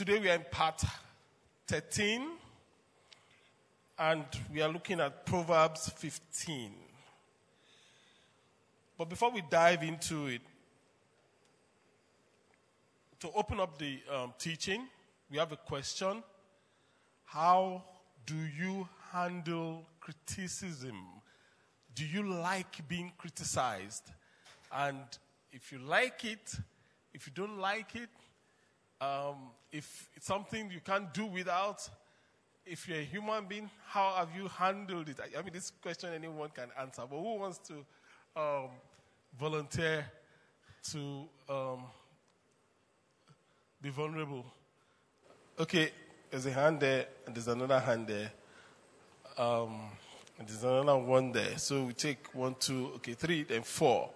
Today we are in part 13 and we are looking at Proverbs 15. But before we dive into it, to open up the um, teaching, we have a question. How do you handle criticism? Do you like being criticized? And if you like it, if you don't like it, um, if it's something you can't do without, if you're a human being, how have you handled it? I, I mean, this question anyone can answer, but who wants to um, volunteer to um, be vulnerable? Okay, there's a hand there, and there's another hand there. Um, and there's another one there. So we take one, two, okay, three, then four,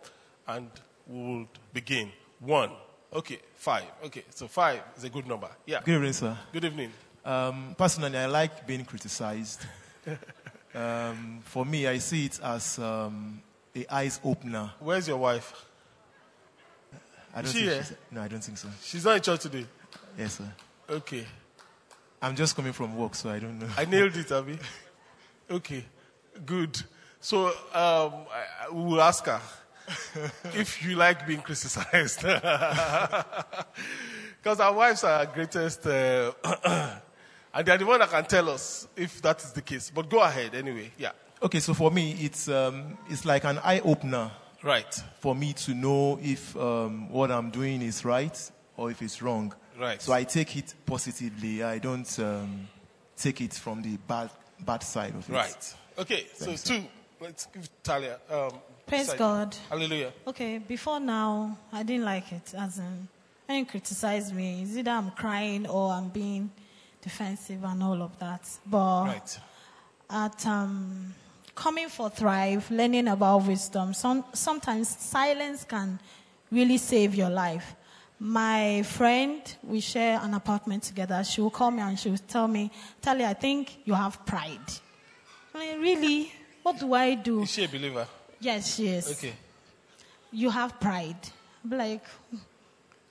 and we'll begin. One. Okay, five. Okay, so five is a good number. Yeah. Good evening, sir. Good evening. Um, personally, I like being criticized. um, for me, I see it as um, a eyes opener. Where's your wife? I don't Is she think here? she's- no, I don't think so. She's not in church today. Yes, sir. Okay. I'm just coming from work, so I don't know. I nailed it, Abby. Okay, good. So um, I, I- we will ask her if you like being criticized. Because our wives are our greatest, uh, and they're the one that can tell us if that is the case. But go ahead anyway. Yeah. Okay, so for me, it's um, it's like an eye opener Right. for me to know if um, what I'm doing is right or if it's wrong. Right. So I take it positively. I don't um, take it from the bad bad side of it. Right. Okay. So two. Let's give Talia. Um, Praise. God. Hallelujah. Okay, before now, I didn't like it. As in, when you criticize me, it's either I'm crying or I'm being defensive and all of that. But Right. at um, coming for Thrive, learning about wisdom, some, sometimes silence can really save your life. My friend, we share an apartment together. She will call me and she will tell me, Talia, I think you have pride. I mean, really? What do I do? Is she a believer? Yes, she is Okay. you have pride. I'm like,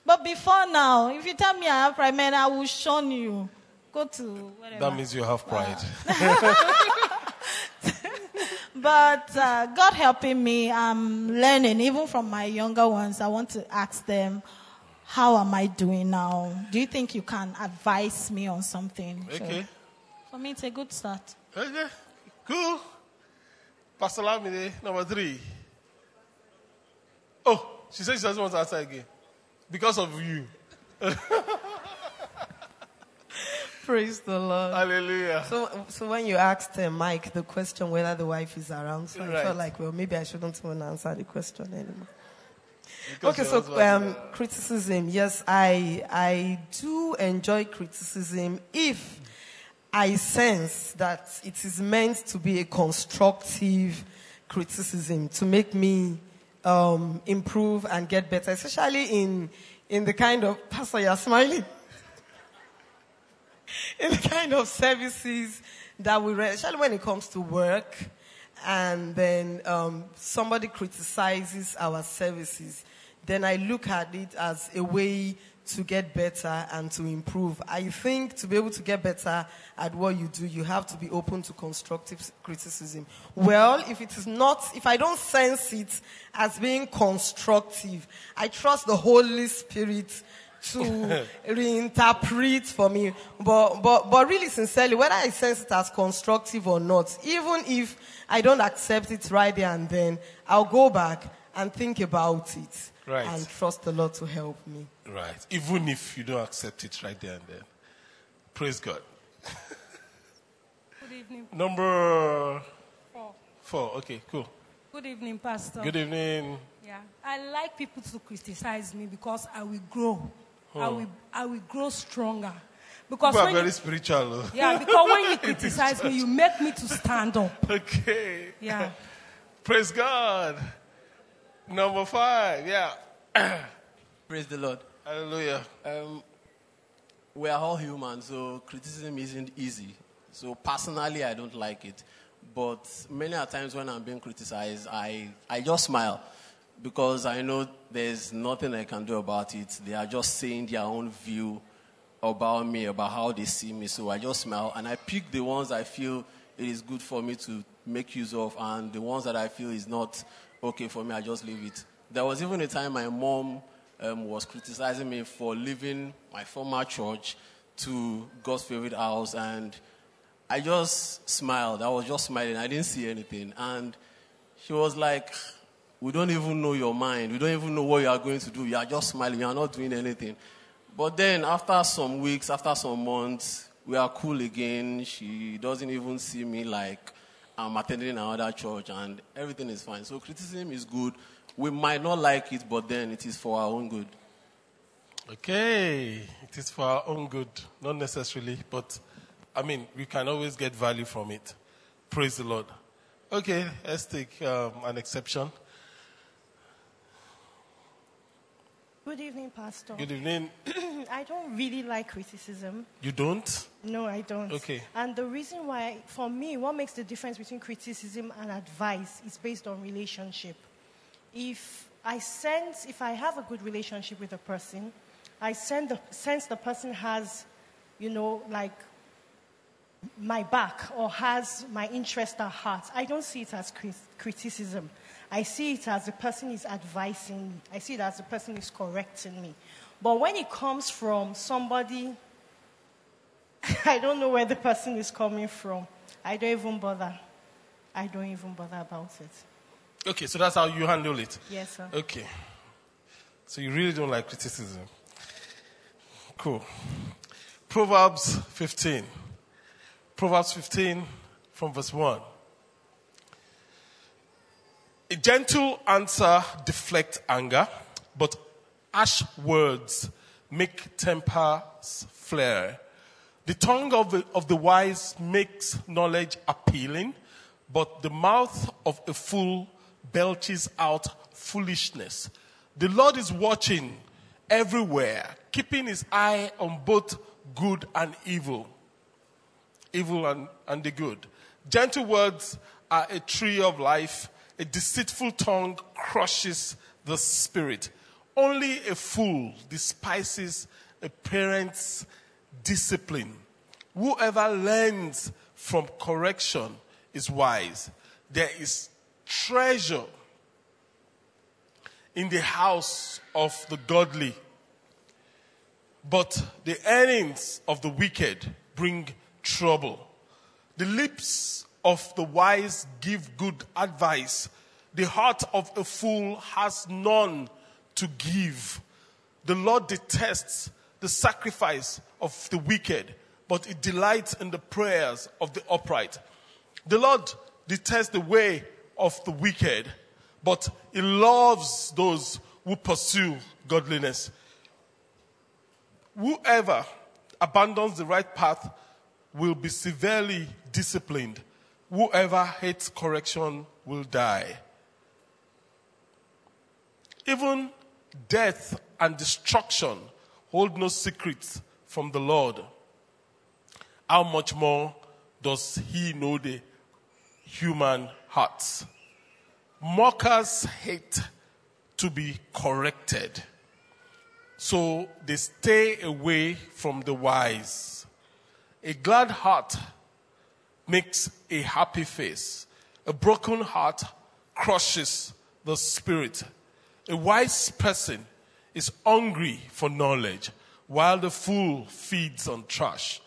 but before now, if you tell me I have pride, man, I will shun you. Go to whatever. That means you have pride. But uh, God helping me, I'm learning, even from my younger ones. I want to ask them, how am I doing now? Do you think you can advise me on something? So, Okay. for me, it's a good start. Okay, cool. Pastor Lamide, number three. Oh, she says she doesn't want to answer again. Because of you. Praise the Lord. Hallelujah. So, so when you asked uh, Mike the question whether the wife is around, so I felt like, well, maybe I shouldn't even answer the question anymore. Because okay, so um, criticism. Yes, I I do enjoy criticism if I sense that it is meant to be a constructive criticism to make me um, improve and get better, especially in in the kind of pastor you're smiling. in the kind of services that we especially when it comes to work, and then um, somebody criticizes our services, then I look at it as a way to get better and to improve. I think to be able to get better at what you do, you have to be open to constructive criticism. Well, if it is not, if I don't sense it as being constructive, I trust the Holy Spirit to reinterpret for me. But, but, but really sincerely, whether I sense it as constructive or not, even if I don't accept it right there and then, I'll go back and think about it. Right. And trust the Lord to help me. Right. Even if you don't accept it right there and then. Praise God. Good evening. Number Four. four. Okay, cool. Good evening, Pastor. Good evening. Yeah, I like people to criticize me because I will grow. Oh. I will, I will grow stronger. Because People are very you, spiritual. yeah, because when you criticize me, you make me to stand up. Okay. Yeah. Praise God. Number five. Yeah. Praise the Lord. Hallelujah. Um, we are all human, so criticism isn't easy. So personally, I don't like it. but many a times when I'm being criticized, I, I just smile because I know there's nothing I can do about it. They are just saying their own view about me, about how they see me. So I just smile and I pick the ones I feel it is good for me to make use of, and the ones that I feel is not okay for me, I just leave it. There was even a time my mom um, was criticizing me for leaving my former church to God's favorite house, and I just smiled. I was just smiling. I didn't see anything. And she was like, We don't even know your mind. We don't even know what you are going to do. You are just smiling. You are not doing anything. But then, after some weeks, after some months, we are cool again. She doesn't even see me like I'm attending another church, and everything is fine. So, criticism is good. We might not like it, but then it is for our own good. Okay, it is for our own good, not necessarily, but I mean, we can always get value from it. Praise the Lord. Okay, let's take um, an exception. Good evening, Pastor. Good evening. I don't really like criticism. You don't? No, I don't. Okay. And the reason why, for me, what makes the difference between criticism and advice is based on relationship. If I sense, if I have a good relationship with a person, I send the, sense the person has, you know, like my back or has my interest at heart. I don't see it as crit- criticism. I see it as the person is advising me. I see it as the person is correcting me. But when it comes from somebody, I don't know where the person is coming from. I don't even bother. I don't even bother about it. Okay, so that's how you handle it. Yes, sir. Okay. So you really don't like criticism. Cool. Proverbs 15. Proverbs 15 from verse 1. A gentle answer deflect anger, but harsh words make tempers flare. The tongue of the, of the wise makes knowledge appealing, but the mouth of a fool belches out foolishness. The Lord is watching everywhere, keeping his eye on both good and evil. Evil and, and the good. Gentle words are a tree of life. A deceitful tongue crushes the spirit. Only a fool despises a parent's discipline. Whoever learns from correction is wise. There is treasure in the house of the godly. But the earnings of the wicked bring trouble. The lips of the wise give good advice. The heart of a fool has none to give. The Lord detests the sacrifice of the wicked, but it delights in the prayers of the upright. The Lord detests the way of the wicked, but he loves those who pursue godliness. Whoever abandons the right path will be severely disciplined. Whoever hates correction will die. Even death and destruction hold no secrets from the Lord. How much more does he know the human hearts? Mockers hate to be corrected. So they stay away from the wise. A glad heart makes a happy face. A broken heart crushes the spirit. A wise person is hungry for knowledge, while the fool feeds on trash.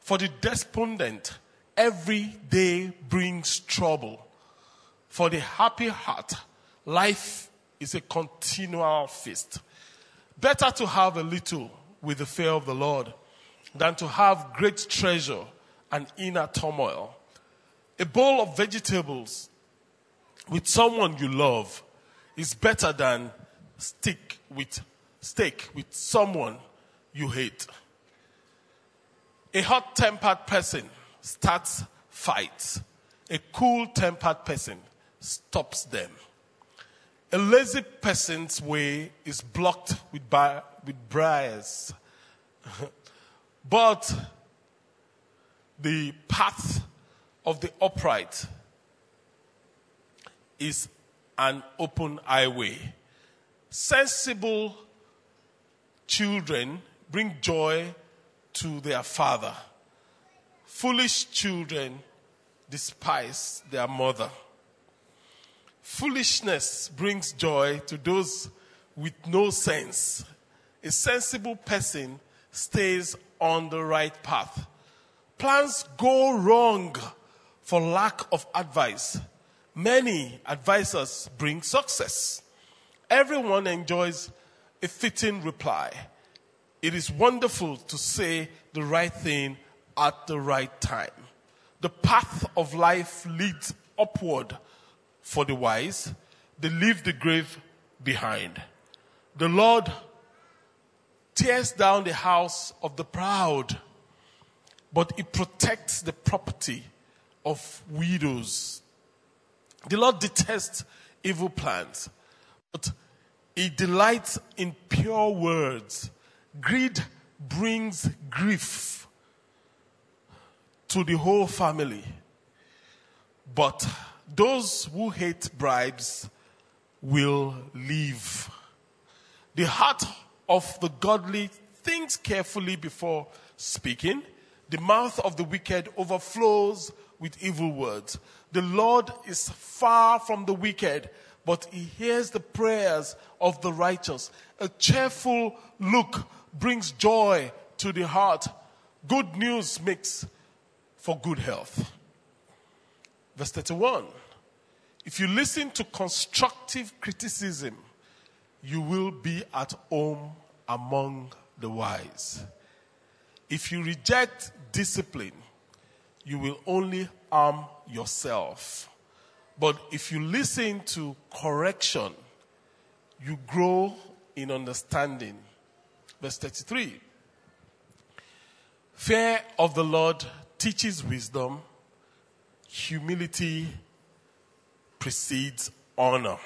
For the despondent, every day brings trouble. For the happy heart, life is a continual feast. Better to have a little with the fear of the Lord than to have great treasure and inner turmoil. A bowl of vegetables with someone you love is better than stick with steak with someone you hate. A hot tempered person starts fights. A cool tempered person stops them. A lazy person's way is blocked with, bar- with briars. but the path of the upright is an open highway. Sensible children bring joy to their father. Foolish children despise their mother. Foolishness brings joy to those with no sense. A sensible person stays on the right path. Plans go wrong for lack of advice. Many advisors bring success. Everyone enjoys a fitting reply. It is wonderful to say the right thing at the right time. The path of life leads upward for the wise. They leave the grave behind. The Lord tears down the house of the proud, but it protects the property of widows. The Lord detests evil plans, but he delights in pure words. Greed brings grief to the whole family. But those who hate bribes will live. The heart of the godly thinks carefully before speaking. The mouth of the wicked overflows with evil words. The Lord is far from the wicked, but he hears the prayers of the righteous. A cheerful look brings joy to the heart. Good news makes for good health. Verse 31. If you listen to constructive criticism, you will be at home among the wise. If you reject discipline, you will only harm yourself. But if you listen to correction, you grow in understanding. Verse 33 Fear of the Lord teaches wisdom, humility precedes honor.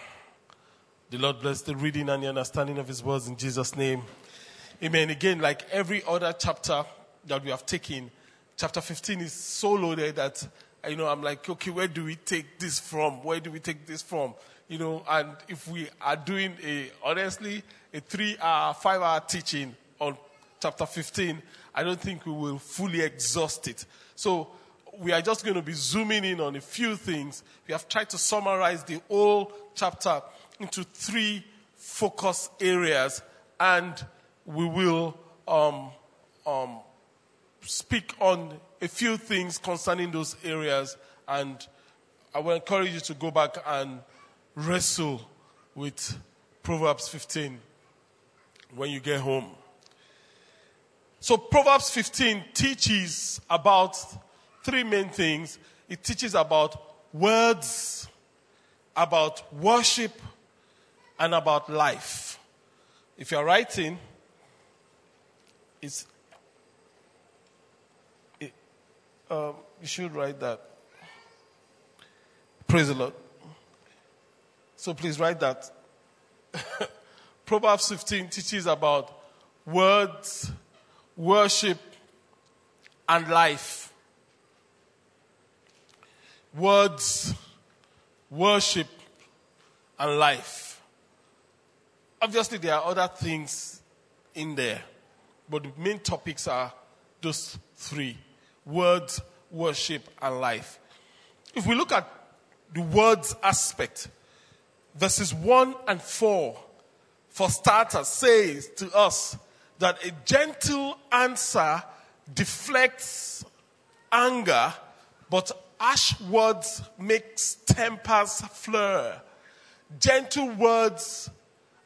The Lord bless the reading and the understanding of His words in Jesus' name. Amen. Again, like every other chapter that we have taken, chapter 15 is so loaded that, you know, I'm like, okay, where do we take this from? Where do we take this from? You know, and if we are doing a, honestly, a three hour, five hour teaching on chapter 15, I don't think we will fully exhaust it. So we are just going to be zooming in on a few things. We have tried to summarize the whole chapter into three focus areas, and we will um, um, speak on a few things concerning those areas. And I will encourage you to go back and wrestle with Proverbs 15 when you get home. So, Proverbs 15 teaches about three main things it teaches about words, about worship, and about life. If you're writing, it's, it, um, you should write that. Praise the Lord. So please write that. Proverbs 15 teaches about words, worship, and life. Words, worship, and life. Obviously, there are other things in there, but the main topics are those three words, worship, and life. If we look at the words aspect, verses 1 and 4, for starters, says to us that a gentle answer deflects anger, but harsh words makes tempers flare. Gentle words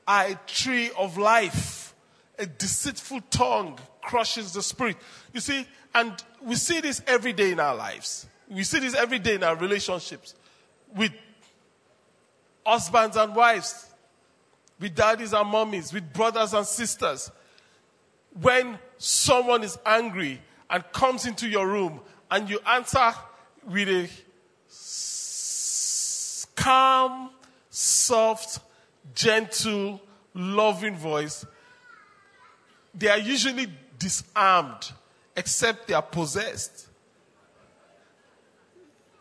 are a tree of life. A deceitful tongue crushes the spirit. You see, and we see this every day in our lives. We see this every day in our relationships with husbands and wives, with daddies and mommies, with brothers and sisters. When someone is angry and comes into your room and you answer with a calm, soft, gentle, loving voice, they are usually disarmed, except they are possessed.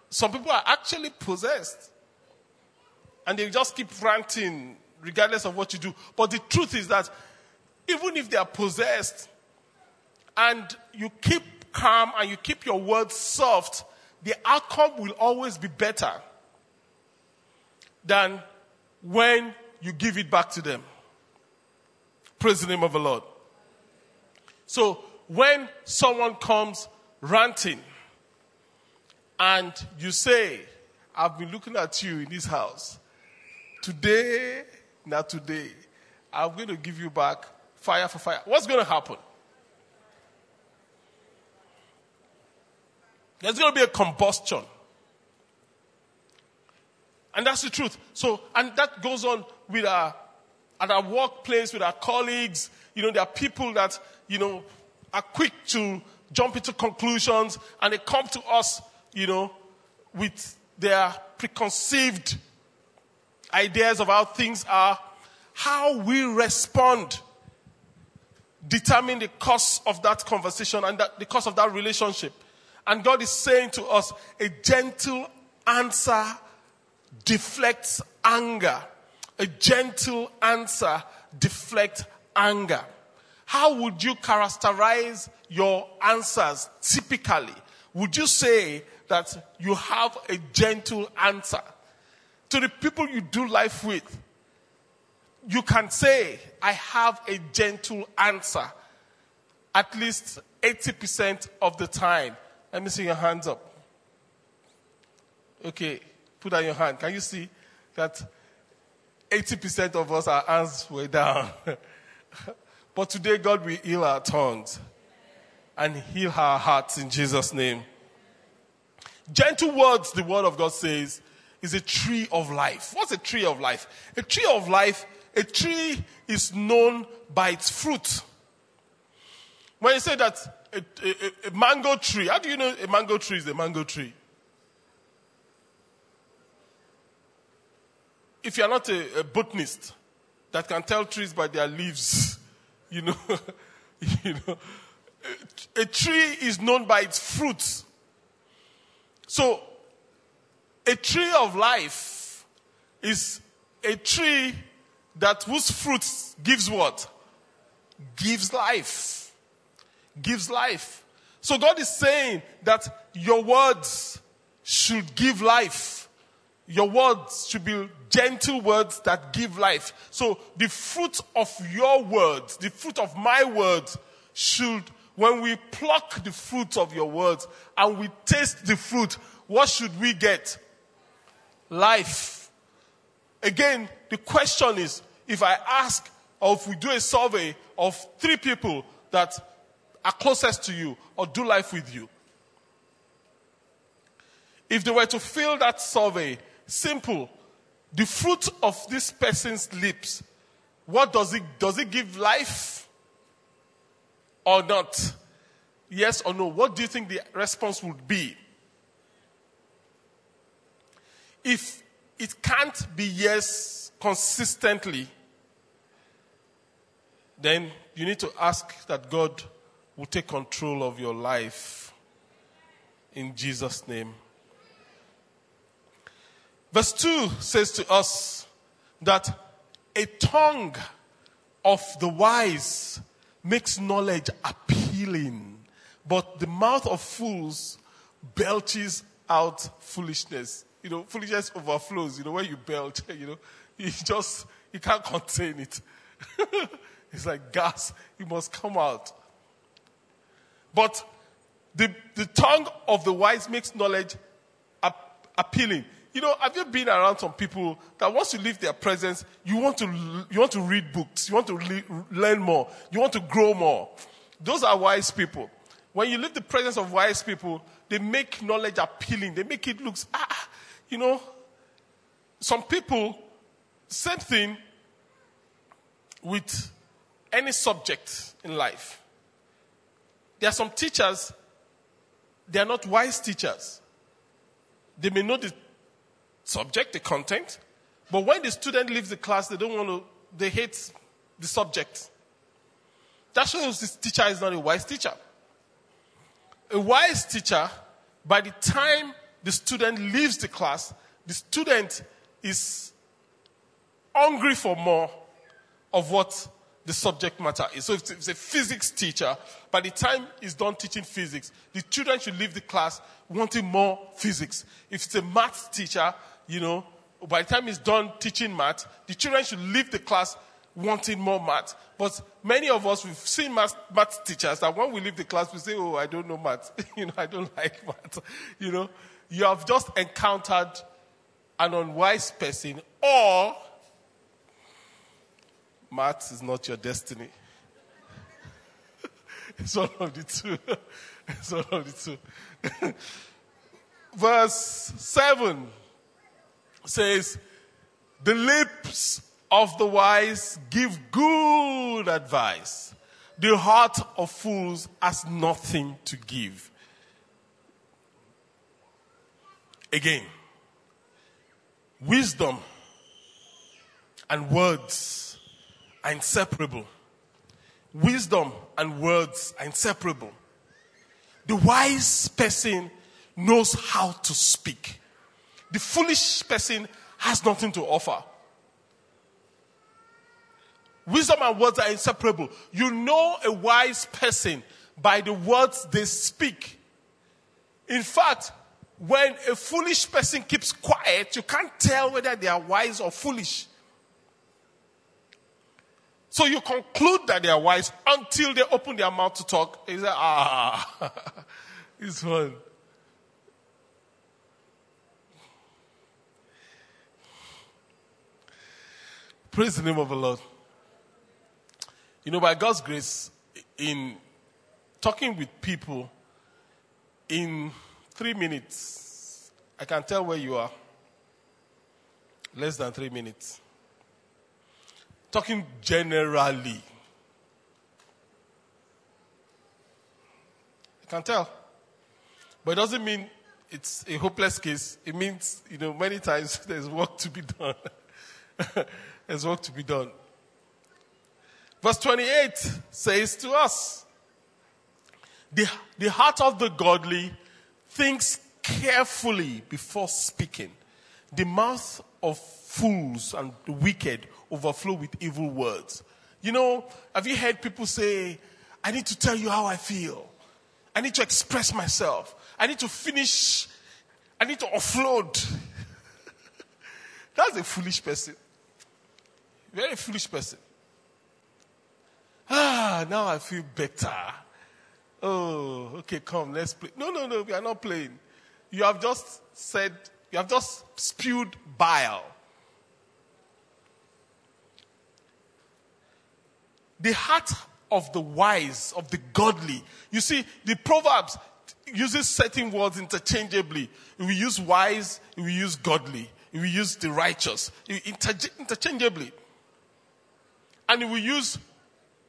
some people are actually possessed. And they just keep ranting regardless of what you do. But the truth is that even if they are possessed and you keep calm and you keep your words soft, the outcome will always be better than when you give it back to them. Praise the name of the Lord. So when someone comes ranting and you say, I've been looking at you in this house. Today, not today, I'm going to give you back fire for fire. What's going to happen? There's going to be a combustion. And that's the truth. So, and that goes on with our, at our workplace, with our colleagues. You know, there are people that, you know, are quick to jump into conclusions and they come to us, you know, with their preconceived ideas of how things are. How we respond determine the course of that conversation and that, the course of that relationship. And God is saying to us, a gentle answer deflects anger. A gentle answer deflects anger. How would you characterize your answers typically? Would you say that you have a gentle answer? To the people you do life with, you can say, I have a gentle answer at least 80% of the time. Let me see your hands up. Okay, put out your hand. Can you see that 80% of us, our hands were down? but today, God will heal our tongues and heal our hearts in Jesus' name. Gentle words, the word of God says, is a tree of life. What's a tree of life? A tree of life, a tree is known by its fruit. When you say that a, a, a, mango tree. How do you know a mango tree is a mango tree? If you're not a, a botanist that can tell trees by their leaves, you know, you know, a, tree is known by its fruits. So, a tree of life is a tree that whose fruits gives what? Gives life gives life. So God is saying that your words should give life. Your words should be gentle words that give life. So the fruit of your words, the fruit of my words should, when we pluck the fruit of your words and we taste the fruit, what should we get? Life. Again, the question is, if I ask or if we do a survey of three people that are closest to you or do life with you. If they were to fill that survey, simple, the fruit of this person's lips, what does it, does it give life or not? Yes or no? What do you think the response would be? If it can't be yes consistently, then you need to ask that God will take control of your life in Jesus' name. Verse 2 says to us that a tongue of the wise makes knowledge appealing, but the mouth of fools belches out foolishness. You know, foolishness overflows. You know, when you belch, you know, you just, you can't contain it. it's like gas, it must come out. But the, the tongue of the wise makes knowledge ap- appealing. You know, have you been around some people that once you leave their presence, you want to, you want to read books, you want to le- learn more, you want to grow more. Those are wise people. When you leave the presence of wise people, they make knowledge appealing. They make it look, ah, you know, some people, same thing with any subject in life. There are some teachers, they are not wise teachers. They may know the subject, the content, but when the student leaves the class, they don't want to, they hate the subject. That shows this teacher is not a wise teacher. A wise teacher, by the time the student leaves the class, the student is hungry for more of what the subject matter is. So if it's a physics teacher, by the time he's done teaching physics, the children should leave the class wanting more physics. If it's a math teacher, you know, by the time he's done teaching math, the children should leave the class wanting more math. But many of us, we've seen math, math teachers that when we leave the class, we say, Oh, I don't know math. you know, I don't like math. You know, you have just encountered an unwise person or math is not your destiny. it's one of the two. it's one of the two. Verse 7 says, The lips of the wise give good advice. The heart of fools has nothing to give. Again, wisdom and words are inseparable. Wisdom and words are inseparable. The wise person knows how to speak. The foolish person has nothing to offer. Wisdom and words are inseparable. You know a wise person by the words they speak. In fact, when a foolish person keeps quiet, you can't tell whether they are wise or foolish. So you conclude that they are wise until they open their mouth to talk. You say, ah, it's fun. Praise the name of the Lord. You know, by God's grace, in talking with people, in three minutes, I can tell where you are. Less than three minutes. Talking generally. I can tell. But it doesn't mean it's a hopeless case. It means, you know, many times there's work to be done. there's work to be done. Verse 28 says to us, the, the heart of the godly thinks carefully before speaking. The mouth of fools and the wicked overflow with evil words. You know, have you heard people say, I need to tell you how I feel. I need to express myself. I need to finish. I need to offload. That's a foolish person. Very foolish person. Ah, now I feel better. Oh, okay, come, let's play. No, no, no, we are not playing. You have just said, you have just spewed bile. The heart of the wise, of the godly. You see, the Proverbs uses certain words interchangeably. We use wise, we use godly, we use the righteous, interchangeably. And we use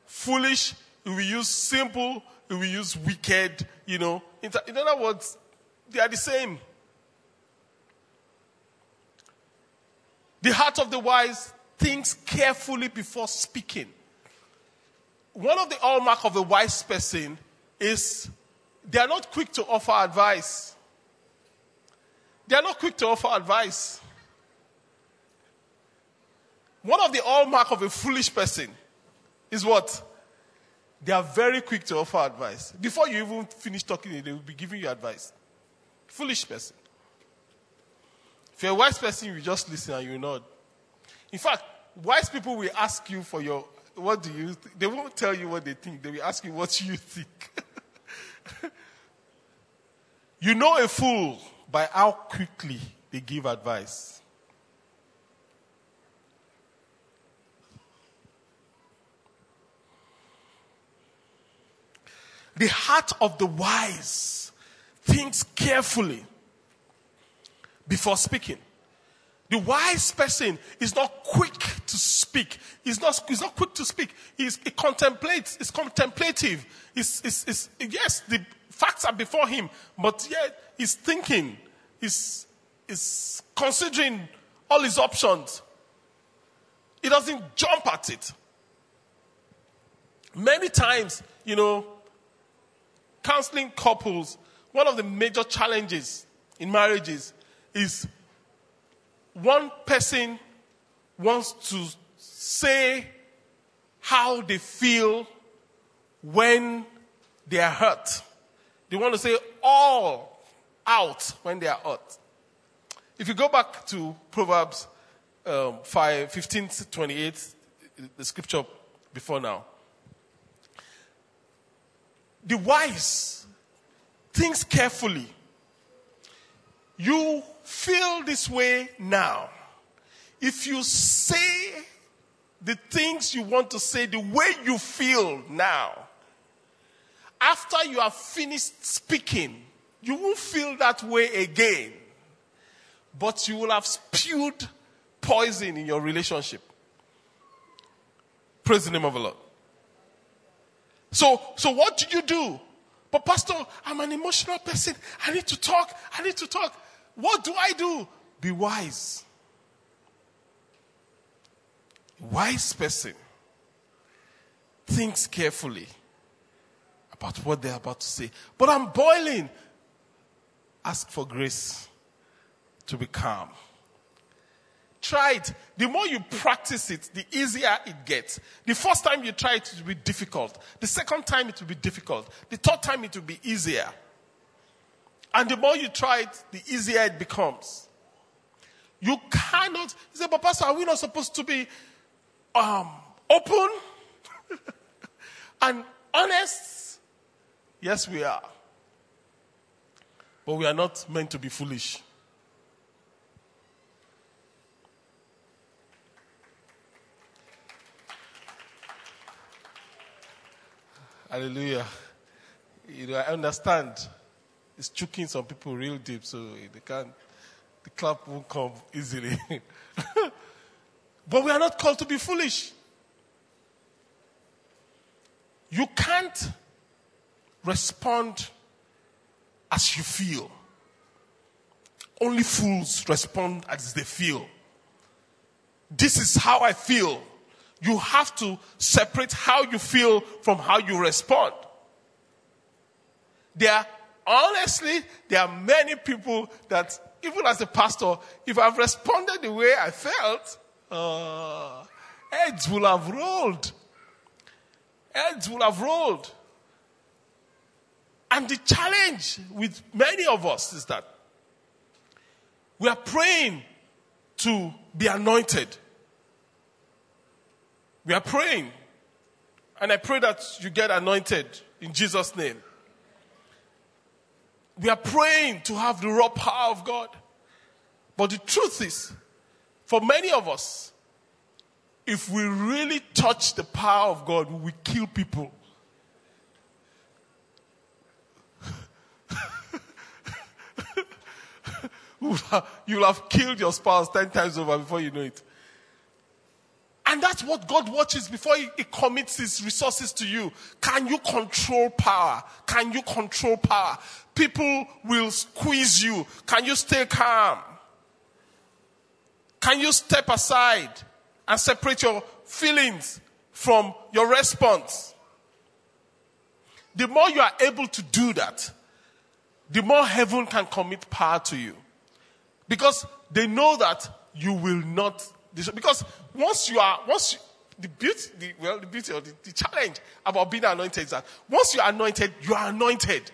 foolish, we use simple, we use wicked, you know. In, in other words, they are the same. The heart of the wise thinks carefully before speaking. One of the hallmark of a wise person is they are not quick to offer advice. They are not quick to offer advice. One of the hallmark of a foolish person is what? They are very quick to offer advice. Before you even finish talking, they will be giving you advice. Foolish person. If you're a wise person, you just listen and you nod. In fact, wise people will ask you for your, what do you, th- they won't tell you what they think. They will ask you what you think. you know a fool by how quickly they give advice. The heart of the wise thinks carefully before speaking. The wise person is not quick to speak. He's not, he's not quick to speak. He's, he contemplates, he's contemplative. He's, he's, he's, yes, the facts are before him, but yet he's thinking. He's, he's considering all his options. He doesn't jump at it. Many times, you know, counseling couples, one of the major challenges in marriages is one person wants to say how they feel when they are hurt. They want to say all out when they are hurt. If you go back to Proverbs um, 5, 15 to 28, the scripture before now, the wise thinks carefully. You feel this way now. If you say the things you want to say the way you feel now, after you have finished speaking, you won't feel that way again. But you will have spewed poison in your relationship. Praise the name of the Lord. So, so what do you do? But pastor, I'm an emotional person. I need to talk. I need to talk. What do I do? Be wise. Wise person thinks carefully about what they're about to say. But I'm boiling. Ask for grace to be calm. Try it. The more you practice it, the easier it gets. The first time you try it, it will be difficult. The second time, it will be difficult. The third time, it will be easier. And the more you try it, the easier it becomes. You cannot you say, but Pastor, are we not supposed to be um, open and honest? Yes, we are. But we are not meant to be foolish. Hallelujah. You know, I understand. It's choking some people real deep, so they can't, the clap won't come easily. but we are not called to be foolish. You can't respond as you feel. Only fools respond as they feel. This is how I feel. You have to separate how you feel from how you respond. There honestly, there are many people that, even as a pastor, if I've responded the way I felt, uh, heads will have rolled. Heads will have rolled. And the challenge with many of us is that we are praying to be anointed. We are praying. And I pray that you get anointed in Jesus' name. We are praying to have the raw power of God. But the truth is, for many of us, if we really touch the power of God, we kill people. You'll have killed your spouse 10 times over before you know it. And that's what God watches before he, he, commits his resources to you. Can you control power? Can you control power? People will squeeze you. Can you stay calm? Can you step aside and separate your feelings from your response? The more you are able to do that, the more heaven can commit power to you. Because they know that you will not because once you are, once you, the beauty, the, well, the beauty or the, the challenge about being anointed is that once you are anointed, you are anointed.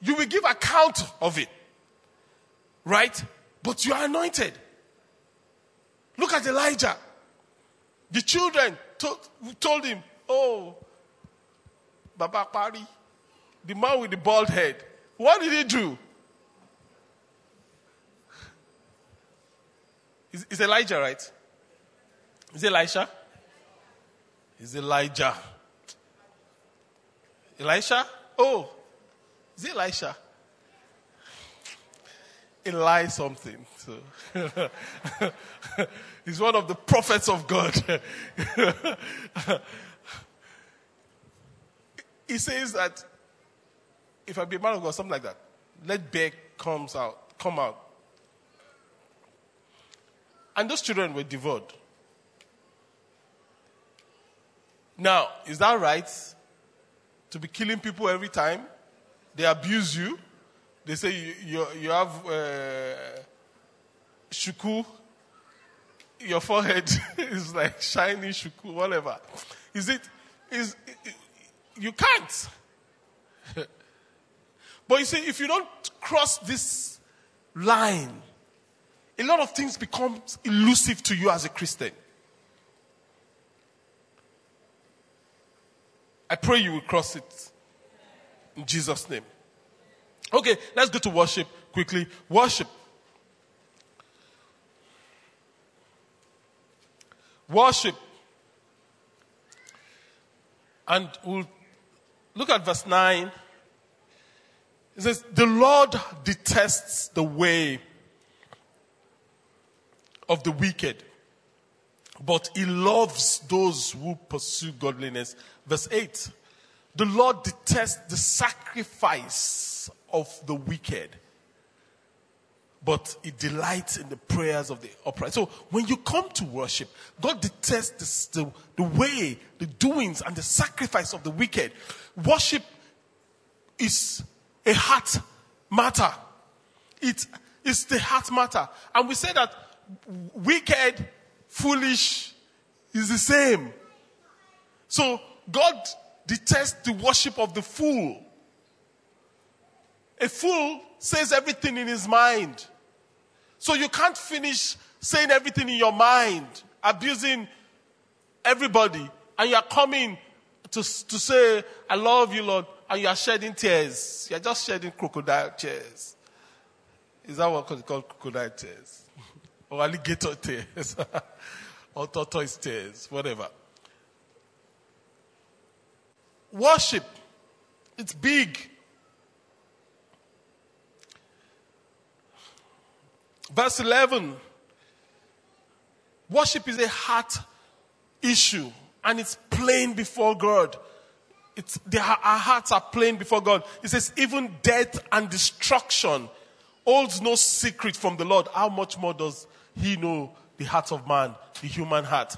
You will give account of it. Right? But you are anointed. Look at Elijah. The children told, told him, Oh, Baba Pari, the man with the bald head. What did he do? Is, Elijah right? Is Elisha? Is Elijah? Elisha? Oh, is Elisha? Eli something. So he's one of the prophets of God. he says that if I be a man of God, something like that, let bear comes out, come out. And those children were devoured. Now, is that right? To be killing people every time? They abuse you. They say you, you, you have uh, shuku. Your forehead is like shiny shuku, whatever. Is it? Is you can't. but you see, if you don't cross this line, a lot of things become elusive to you as a Christian. I pray you will cross it in Jesus' name. Okay, let's go to worship quickly. Worship. Worship. And we'll look at verse 9. It says, The Lord detests the way of the wicked, but he loves those who pursue godliness. Verse 8 The Lord detests the sacrifice of the wicked, but he delights in the prayers of the upright. So when you come to worship, God detests the, the, the way, the doings, and the sacrifice of the wicked. Worship is a heart matter. It is the heart matter. And we say that wicked, foolish is the same. So God detests the worship of the fool. A fool says everything in his mind. So you can't finish saying everything in your mind, abusing everybody, and you are coming to, to say, I love you, Lord, and you are shedding tears. You are just shedding crocodile tears. Is that what it's called crocodile tears? Oh, or alligator tears? or tortoise tears? Whatever. Worship. It's big. Verse 11. Worship is a heart issue and it's plain before God. It's, our hearts are plain before God. It says, even death and destruction holds no secret from the Lord. How much more does He know the heart of man, the human heart?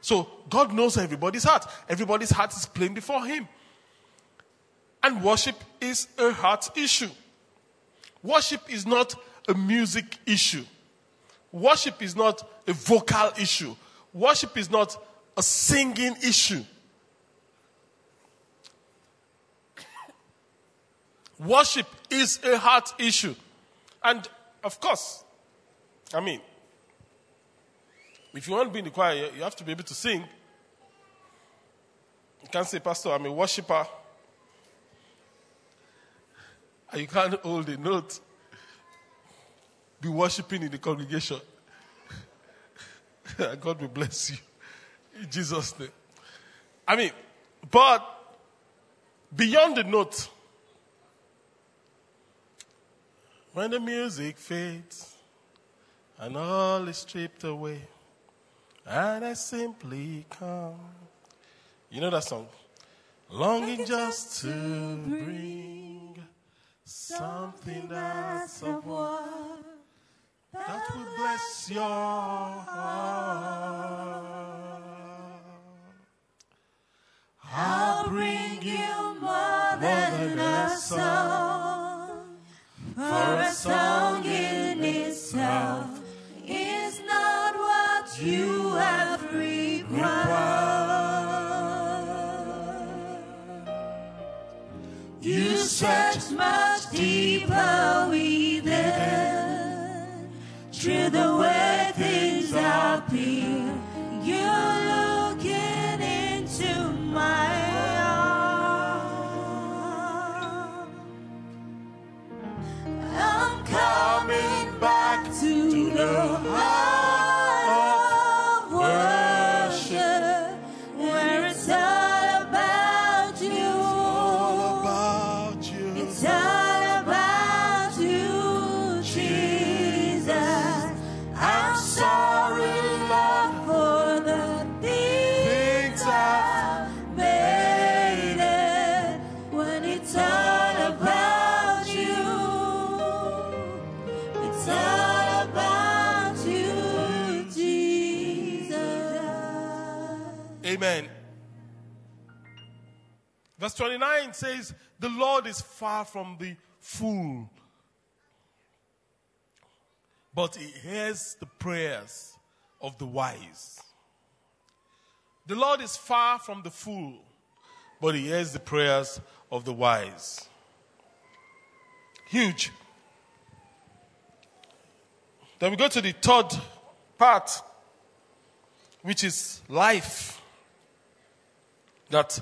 So God knows everybody's heart. Everybody's heart is plain before Him. And worship is a heart issue. Worship is not a music issue. Worship is not a vocal issue. Worship is not a singing issue. Worship is a heart issue. And of course, I mean, if you want to be in the choir, you have to be able to sing. You can't say, Pastor, I'm a worshiper. And you can't hold a note be worshiping in the congregation. God will bless you. In Jesus' name. I mean, but beyond the note, when the music fades and all is stripped away, and I simply come. You know that song? Longing just to bring something that's of what that will bless your heart. I'll bring you more than a song, for a song in itself is not what you have required. You search much deeper within through the way things appear. You're looking into my arms. I'm coming back to the heart Verse 29 says, The Lord is far from the fool, but he hears the prayers of the wise. The Lord is far from the fool, but he hears the prayers of the wise. Huge. Then we go to the third part, which is life. That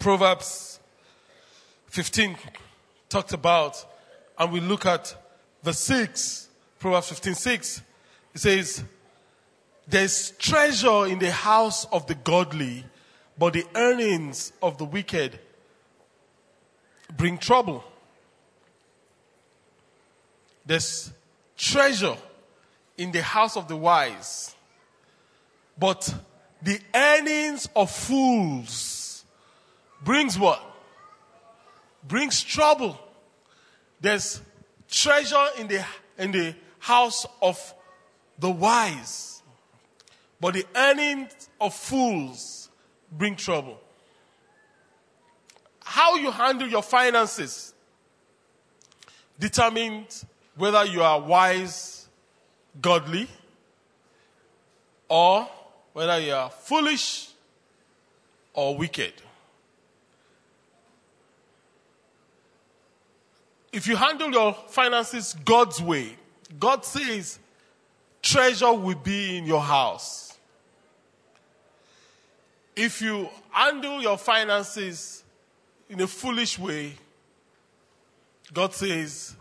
Proverbs 15 talked about, and we look at verse 6, Proverbs 15 6. It says, There's treasure in the house of the godly, but the earnings of the wicked bring trouble. There's treasure in the house of the wise, but the earnings of fools brings what? Brings trouble. There's treasure in the, in the house of the wise, but the earnings of fools bring trouble. How you handle your finances determines whether you are wise, godly, or whether you are foolish or wicked. If you handle your finances God's way, God says treasure will be in your house. If you handle your finances in a foolish way, God says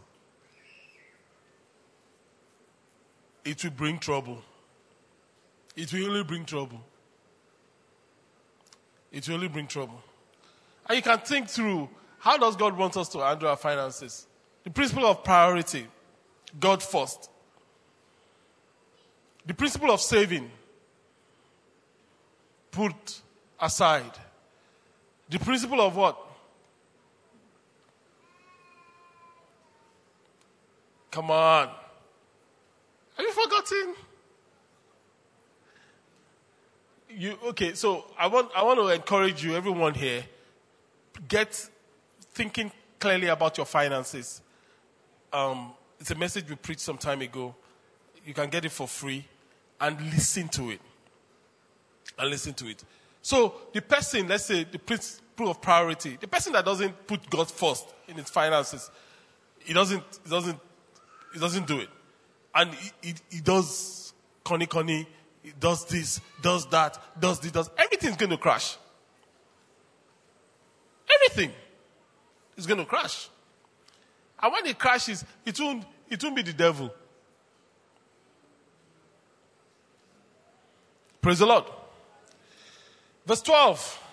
it will bring trouble. It will only bring trouble. It will only bring trouble. And you can think through how does God want us to handle our finances? The principle of priority, God first. The principle of saving, put aside. The principle of what? Come on. Have you forgotten? You okay? So I want I want to encourage you, everyone here, get thinking clearly about your finances. Um, it's a message we preached some time ago. You can get it for free and listen to it. And listen to it. So the person, let's say the principle of priority, the person that doesn't put God first in his finances, he doesn't, he doesn't, he doesn't do it. And he, he, he does conny conny, he does this, does that, does this, does everything's going to crash. Everything is going to crash. And when it crashes, it won't, it won't be the devil. Praise the Lord. Verse 12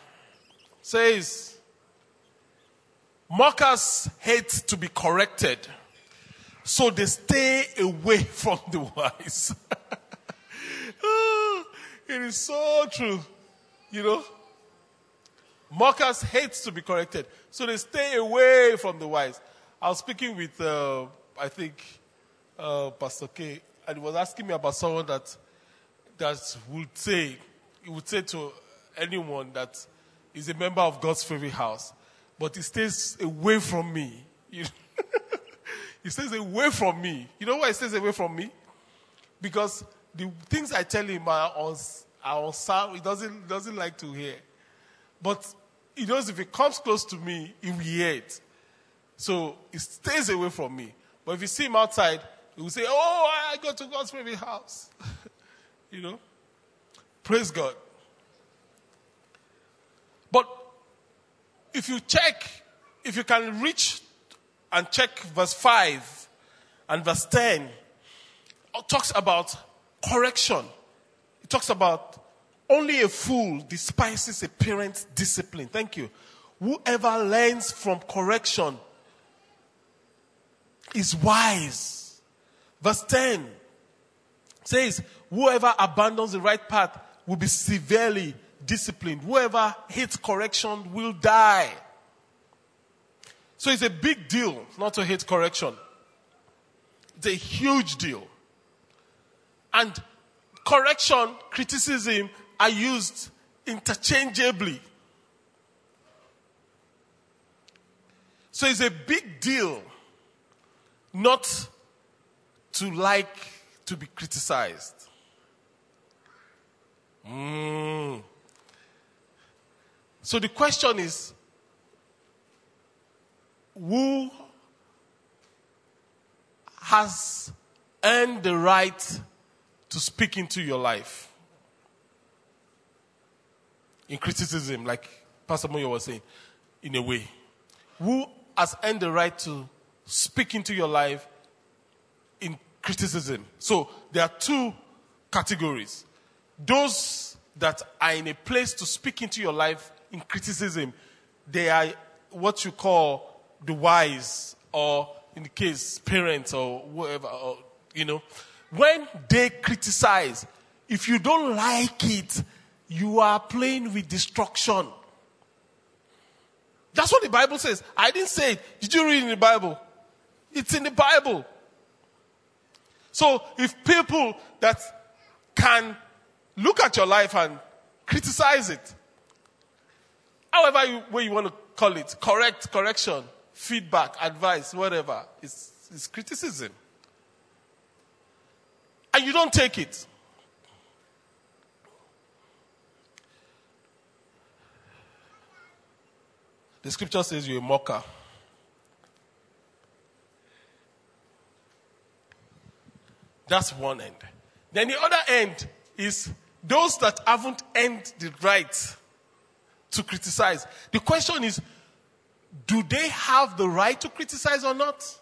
says, Mockers hate to be corrected, so they stay away from the wise. It is so true. You know, mockers hate to be corrected, so they stay away from the wise. I was speaking with, uh, I think, uh, Pastor K, and he was asking me about someone that that would say, he would say to anyone that is a member of God's favorite house, but he stays away from me. You know? he stays away from me. You know why he stays away from me? Because the things I tell him are on, are on sound, he doesn't, doesn't like to hear. But he knows if he comes close to me, he will hear it. So he stays away from me. But if you see him outside, he will say, Oh, I go to God's favorite house. you know? Praise God. But if you check, if you can reach and check verse 5 and verse 10, it talks about correction. It talks about only a fool despises a parent's discipline. Thank you. Whoever learns from correction is wise. Verse 10 says, Whoever abandons the right path will be severely disciplined. Whoever hates correction will die. So it's a big deal not to hate correction. It's a huge deal. And correction, criticism are used interchangeably. So it's a big deal not to like to be criticized. Mm. So the question is who has earned the right to speak into your life? In criticism, like Pastor Moyo was saying, in a way. Who has earned the right to speak into your life in criticism? So there are two categories. Those that are in a place to speak into your life in criticism, they are what you call the wise, or in the case, parents or whatever, or, you know. When they criticize, if you don't like it, you are playing with destruction. That's what the Bible says. I didn't say it. Did you read in the Bible? It's in the Bible. So if people that can look at your life and criticize it, however you, way you want to call it, correct, correction, feedback, advice, whatever, it's, it's criticism. And you don't take it. The scripture says you're a mocker. That's one end. Then the other end is those that haven't earned the right to criticize. The question is do they have the right to criticize or not?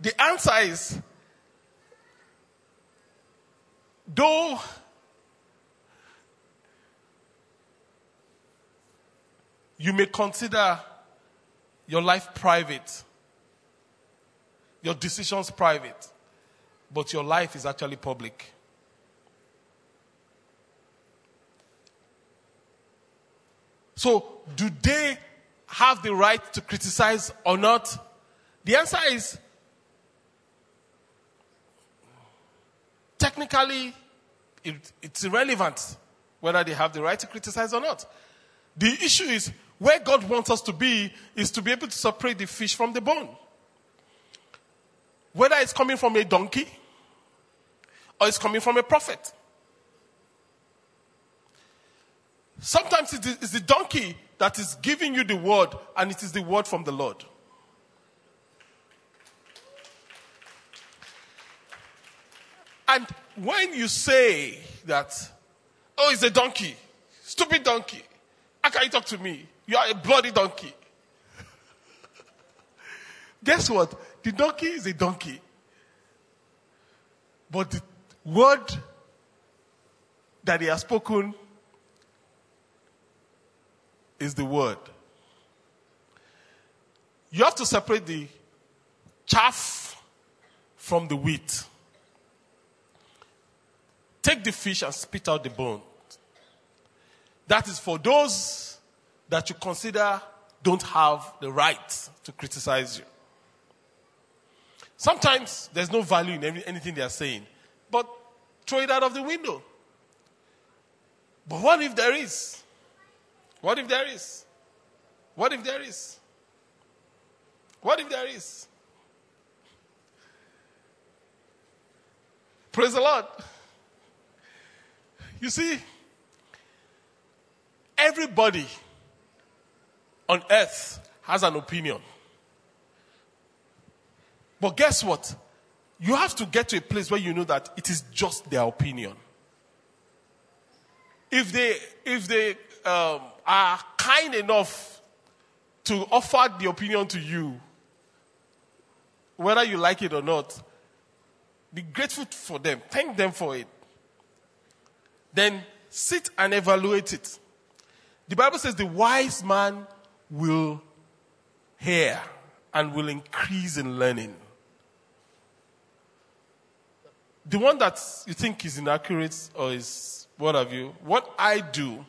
The answer is though you may consider your life private, your decisions private, but your life is actually public. So, do they have the right to criticize or not? The answer is technically it, it's irrelevant whether they have the right to criticize or not. The issue is where God wants us to be is to be able to separate the fish from the bone. Whether it's coming from a donkey or it's coming from a prophet. Sometimes it is the donkey that is giving you the word, and it is the word from the Lord. And when you say that, oh, it's a donkey, stupid donkey, how can you talk to me? You are a bloody donkey. Guess what? The donkey is a donkey. But the word that he has spoken is the word. You have to separate the chaff from the wheat. Take the fish and spit out the bone. That is for those that you consider don't have the right to criticize you. Sometimes there's no value in any, anything they are saying, but throw it out of the window. But what if there is? What if there is? What if there is? What if there is? Praise the Lord. You see, everybody on earth has an opinion. But guess what? You have to get to a place where you know that it is just their opinion. If they, if they um, are kind enough to offer the opinion to you, whether you like it or not, be grateful for them. Thank them for it. Then sit and evaluate it. The Bible says the wise man will hear and will increase in learning. The one that you think is inaccurate or is what have you, what I do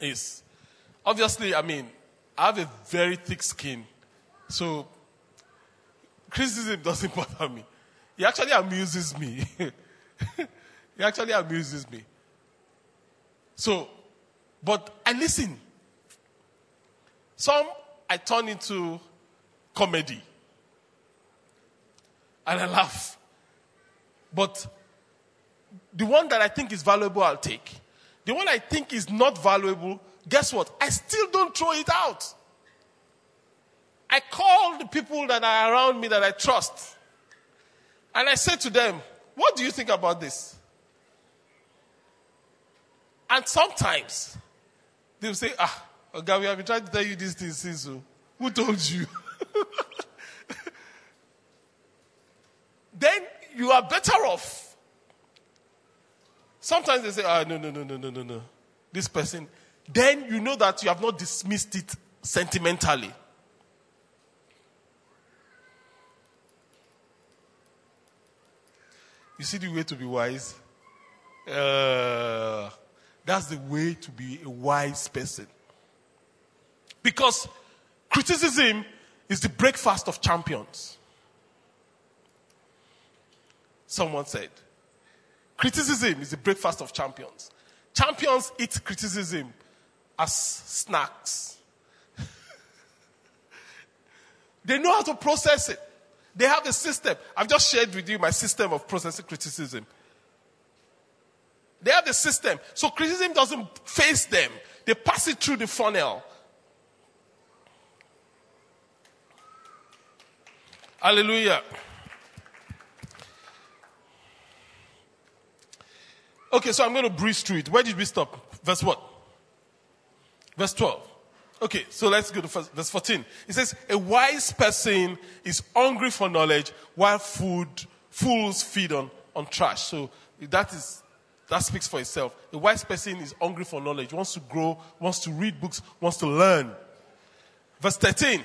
is obviously, I mean, I have a very thick skin. So criticism doesn't bother me. It actually amuses me. it actually amuses me. So But I listen. Some I turn into comedy. And I laugh. But the one that I think is valuable, I'll take. The one I think is not valuable, guess what? I still don't throw it out. I call the people that are around me that I trust. And I say to them, What do you think about this? And sometimes they'll say, Ah, okay, we have been trying to tell you these things since. So who told you? then you are better off. Sometimes they say, Ah, no, no, no, no, no, no, no. This person. Then you know that you have not dismissed it sentimentally. You see the way to be wise? Uh, that's the way to be a wise person. Because criticism is the breakfast of champions. Someone said. Criticism is the breakfast of champions. Champions eat criticism as snacks. they know how to process it. They have a system. I've just shared with you my system of processing criticism. They have the system. So criticism doesn't face them, they pass it through the funnel. Hallelujah. Okay, so I'm going to breeze through it. Where did we stop? Verse what? Verse 12. Okay, so let's go to verse 14. It says, A wise person is hungry for knowledge while food, fools feed on, on trash. So that is that speaks for itself. A wise person is hungry for knowledge, wants to grow, wants to read books, wants to learn. Verse 13.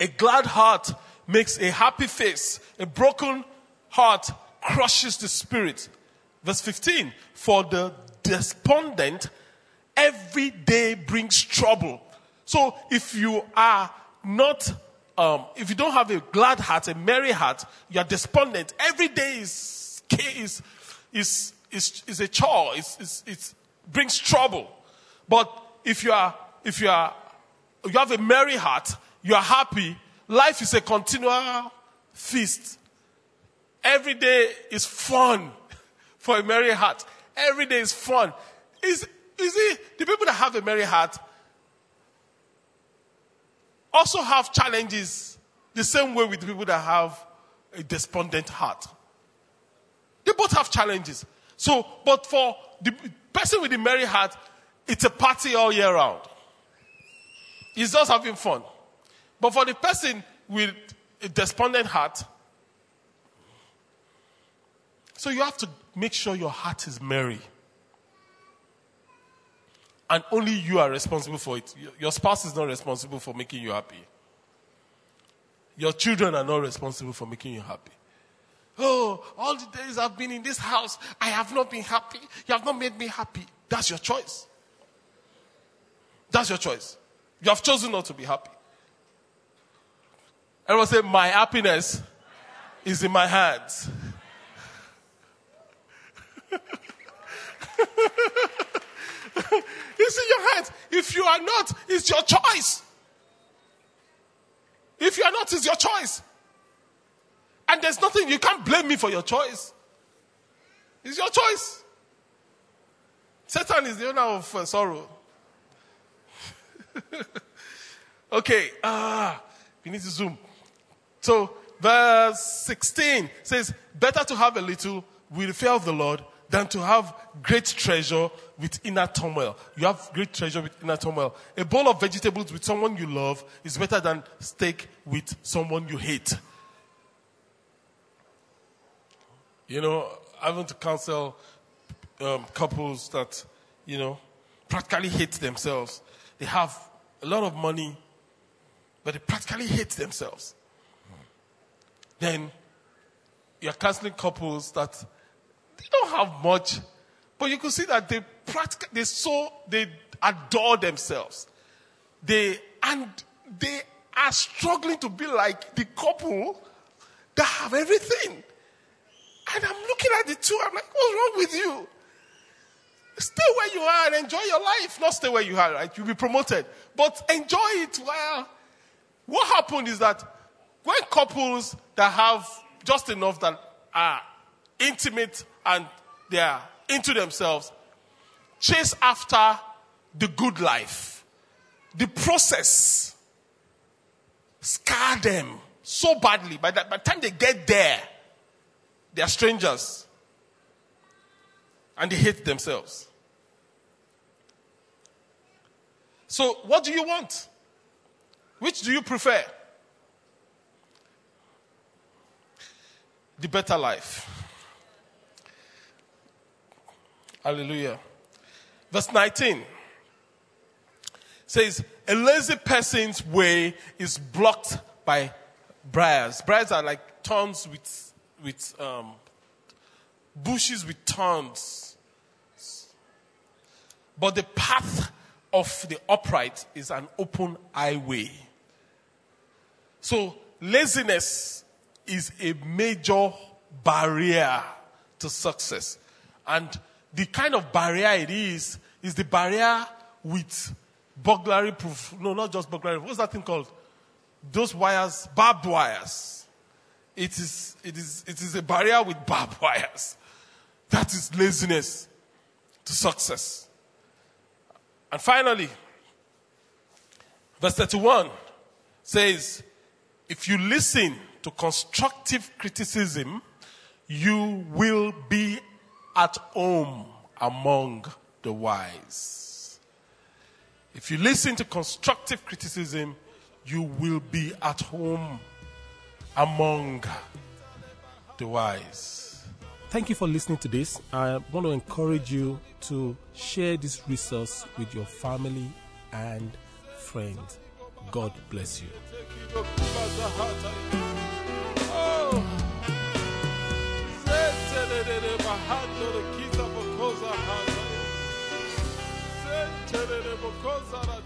A glad heart makes a happy face. A broken heart crushes the spirit. Verse 15. For the despondent, every day brings trouble. So if you are not, um, if you don't have a glad heart, a merry heart, you are despondent. Every day is, is, is, is, is a chore. It's, it brings trouble. But if you are, if you are, you have a merry heart, you are happy, life is a continual feast. Every day is fun for a merry heart. Every day is fun. Is, see, the people that have a merry heart also have challenges the same way with people that have a despondent heart. They both have challenges. So, but for the person with the merry heart, it's a party all year round. He's just having fun. But for the person with a despondent heart, so you have to make sure your heart is merry. And only you are responsible for it. Your spouse is not responsible for making you happy. Your children are not responsible for making you happy. Oh, all the days I've been in this house, I have not been happy. You have not made me happy. That's your choice. That's your choice. You have chosen not to be happy. Everyone say, My happiness is in my hands. it's in your hands. If you are not, it's your choice. If you are not, it's your choice. And there's nothing, you can't blame me for your choice. It's your choice. Satan is the owner of uh, sorrow. okay, ah, we need to zoom. So, verse 16 says, Better to have a little with the fear of the Lord than to have great treasure with inner turmoil. You have great treasure with inner turmoil. A bowl of vegetables with someone you love is better than steak with someone you hate. You know, I want to counsel um, couples that, you know, practically hate themselves. They have a lot of money, but they practically hate themselves. Then you're counseling couples that they don't have much, but you can see that they practically, they so, they adore themselves. They, and they are struggling to be like the couple that have everything. And I'm looking at the two, I'm like, what's wrong with you? stay where you are and enjoy your life. Not stay where you are, right? You'll be promoted. But enjoy it while. What happened is that when couples that have just enough that are intimate and they are into themselves chase after the good life, the process scar them so badly. By the, by the time they get there, they are strangers and they hate themselves. So, what do you want? Which do you prefer? The better life. Hallelujah. Verse 19 says, A lazy person's way is blocked by briars. Briars are like thorns with, with um, bushes with thorns. But the path of the upright is an open highway. So, laziness is a major barrier to success. And the kind of barrier it is, is the barrier with burglary proof. No, not just burglary. What's that thing called? Those wires, barbed wires. It is, it is, it is a barrier with barbed wires. That is laziness to success. And finally, verse 31 says, if you listen to constructive criticism, you will be at home among the wise. If you listen to constructive criticism, you will be at home among the wise. Thank you for listening to this. I want to encourage you to share this resource with your family and friends. God bless you. Sentelele bokoza ratasi endele bokoshandele.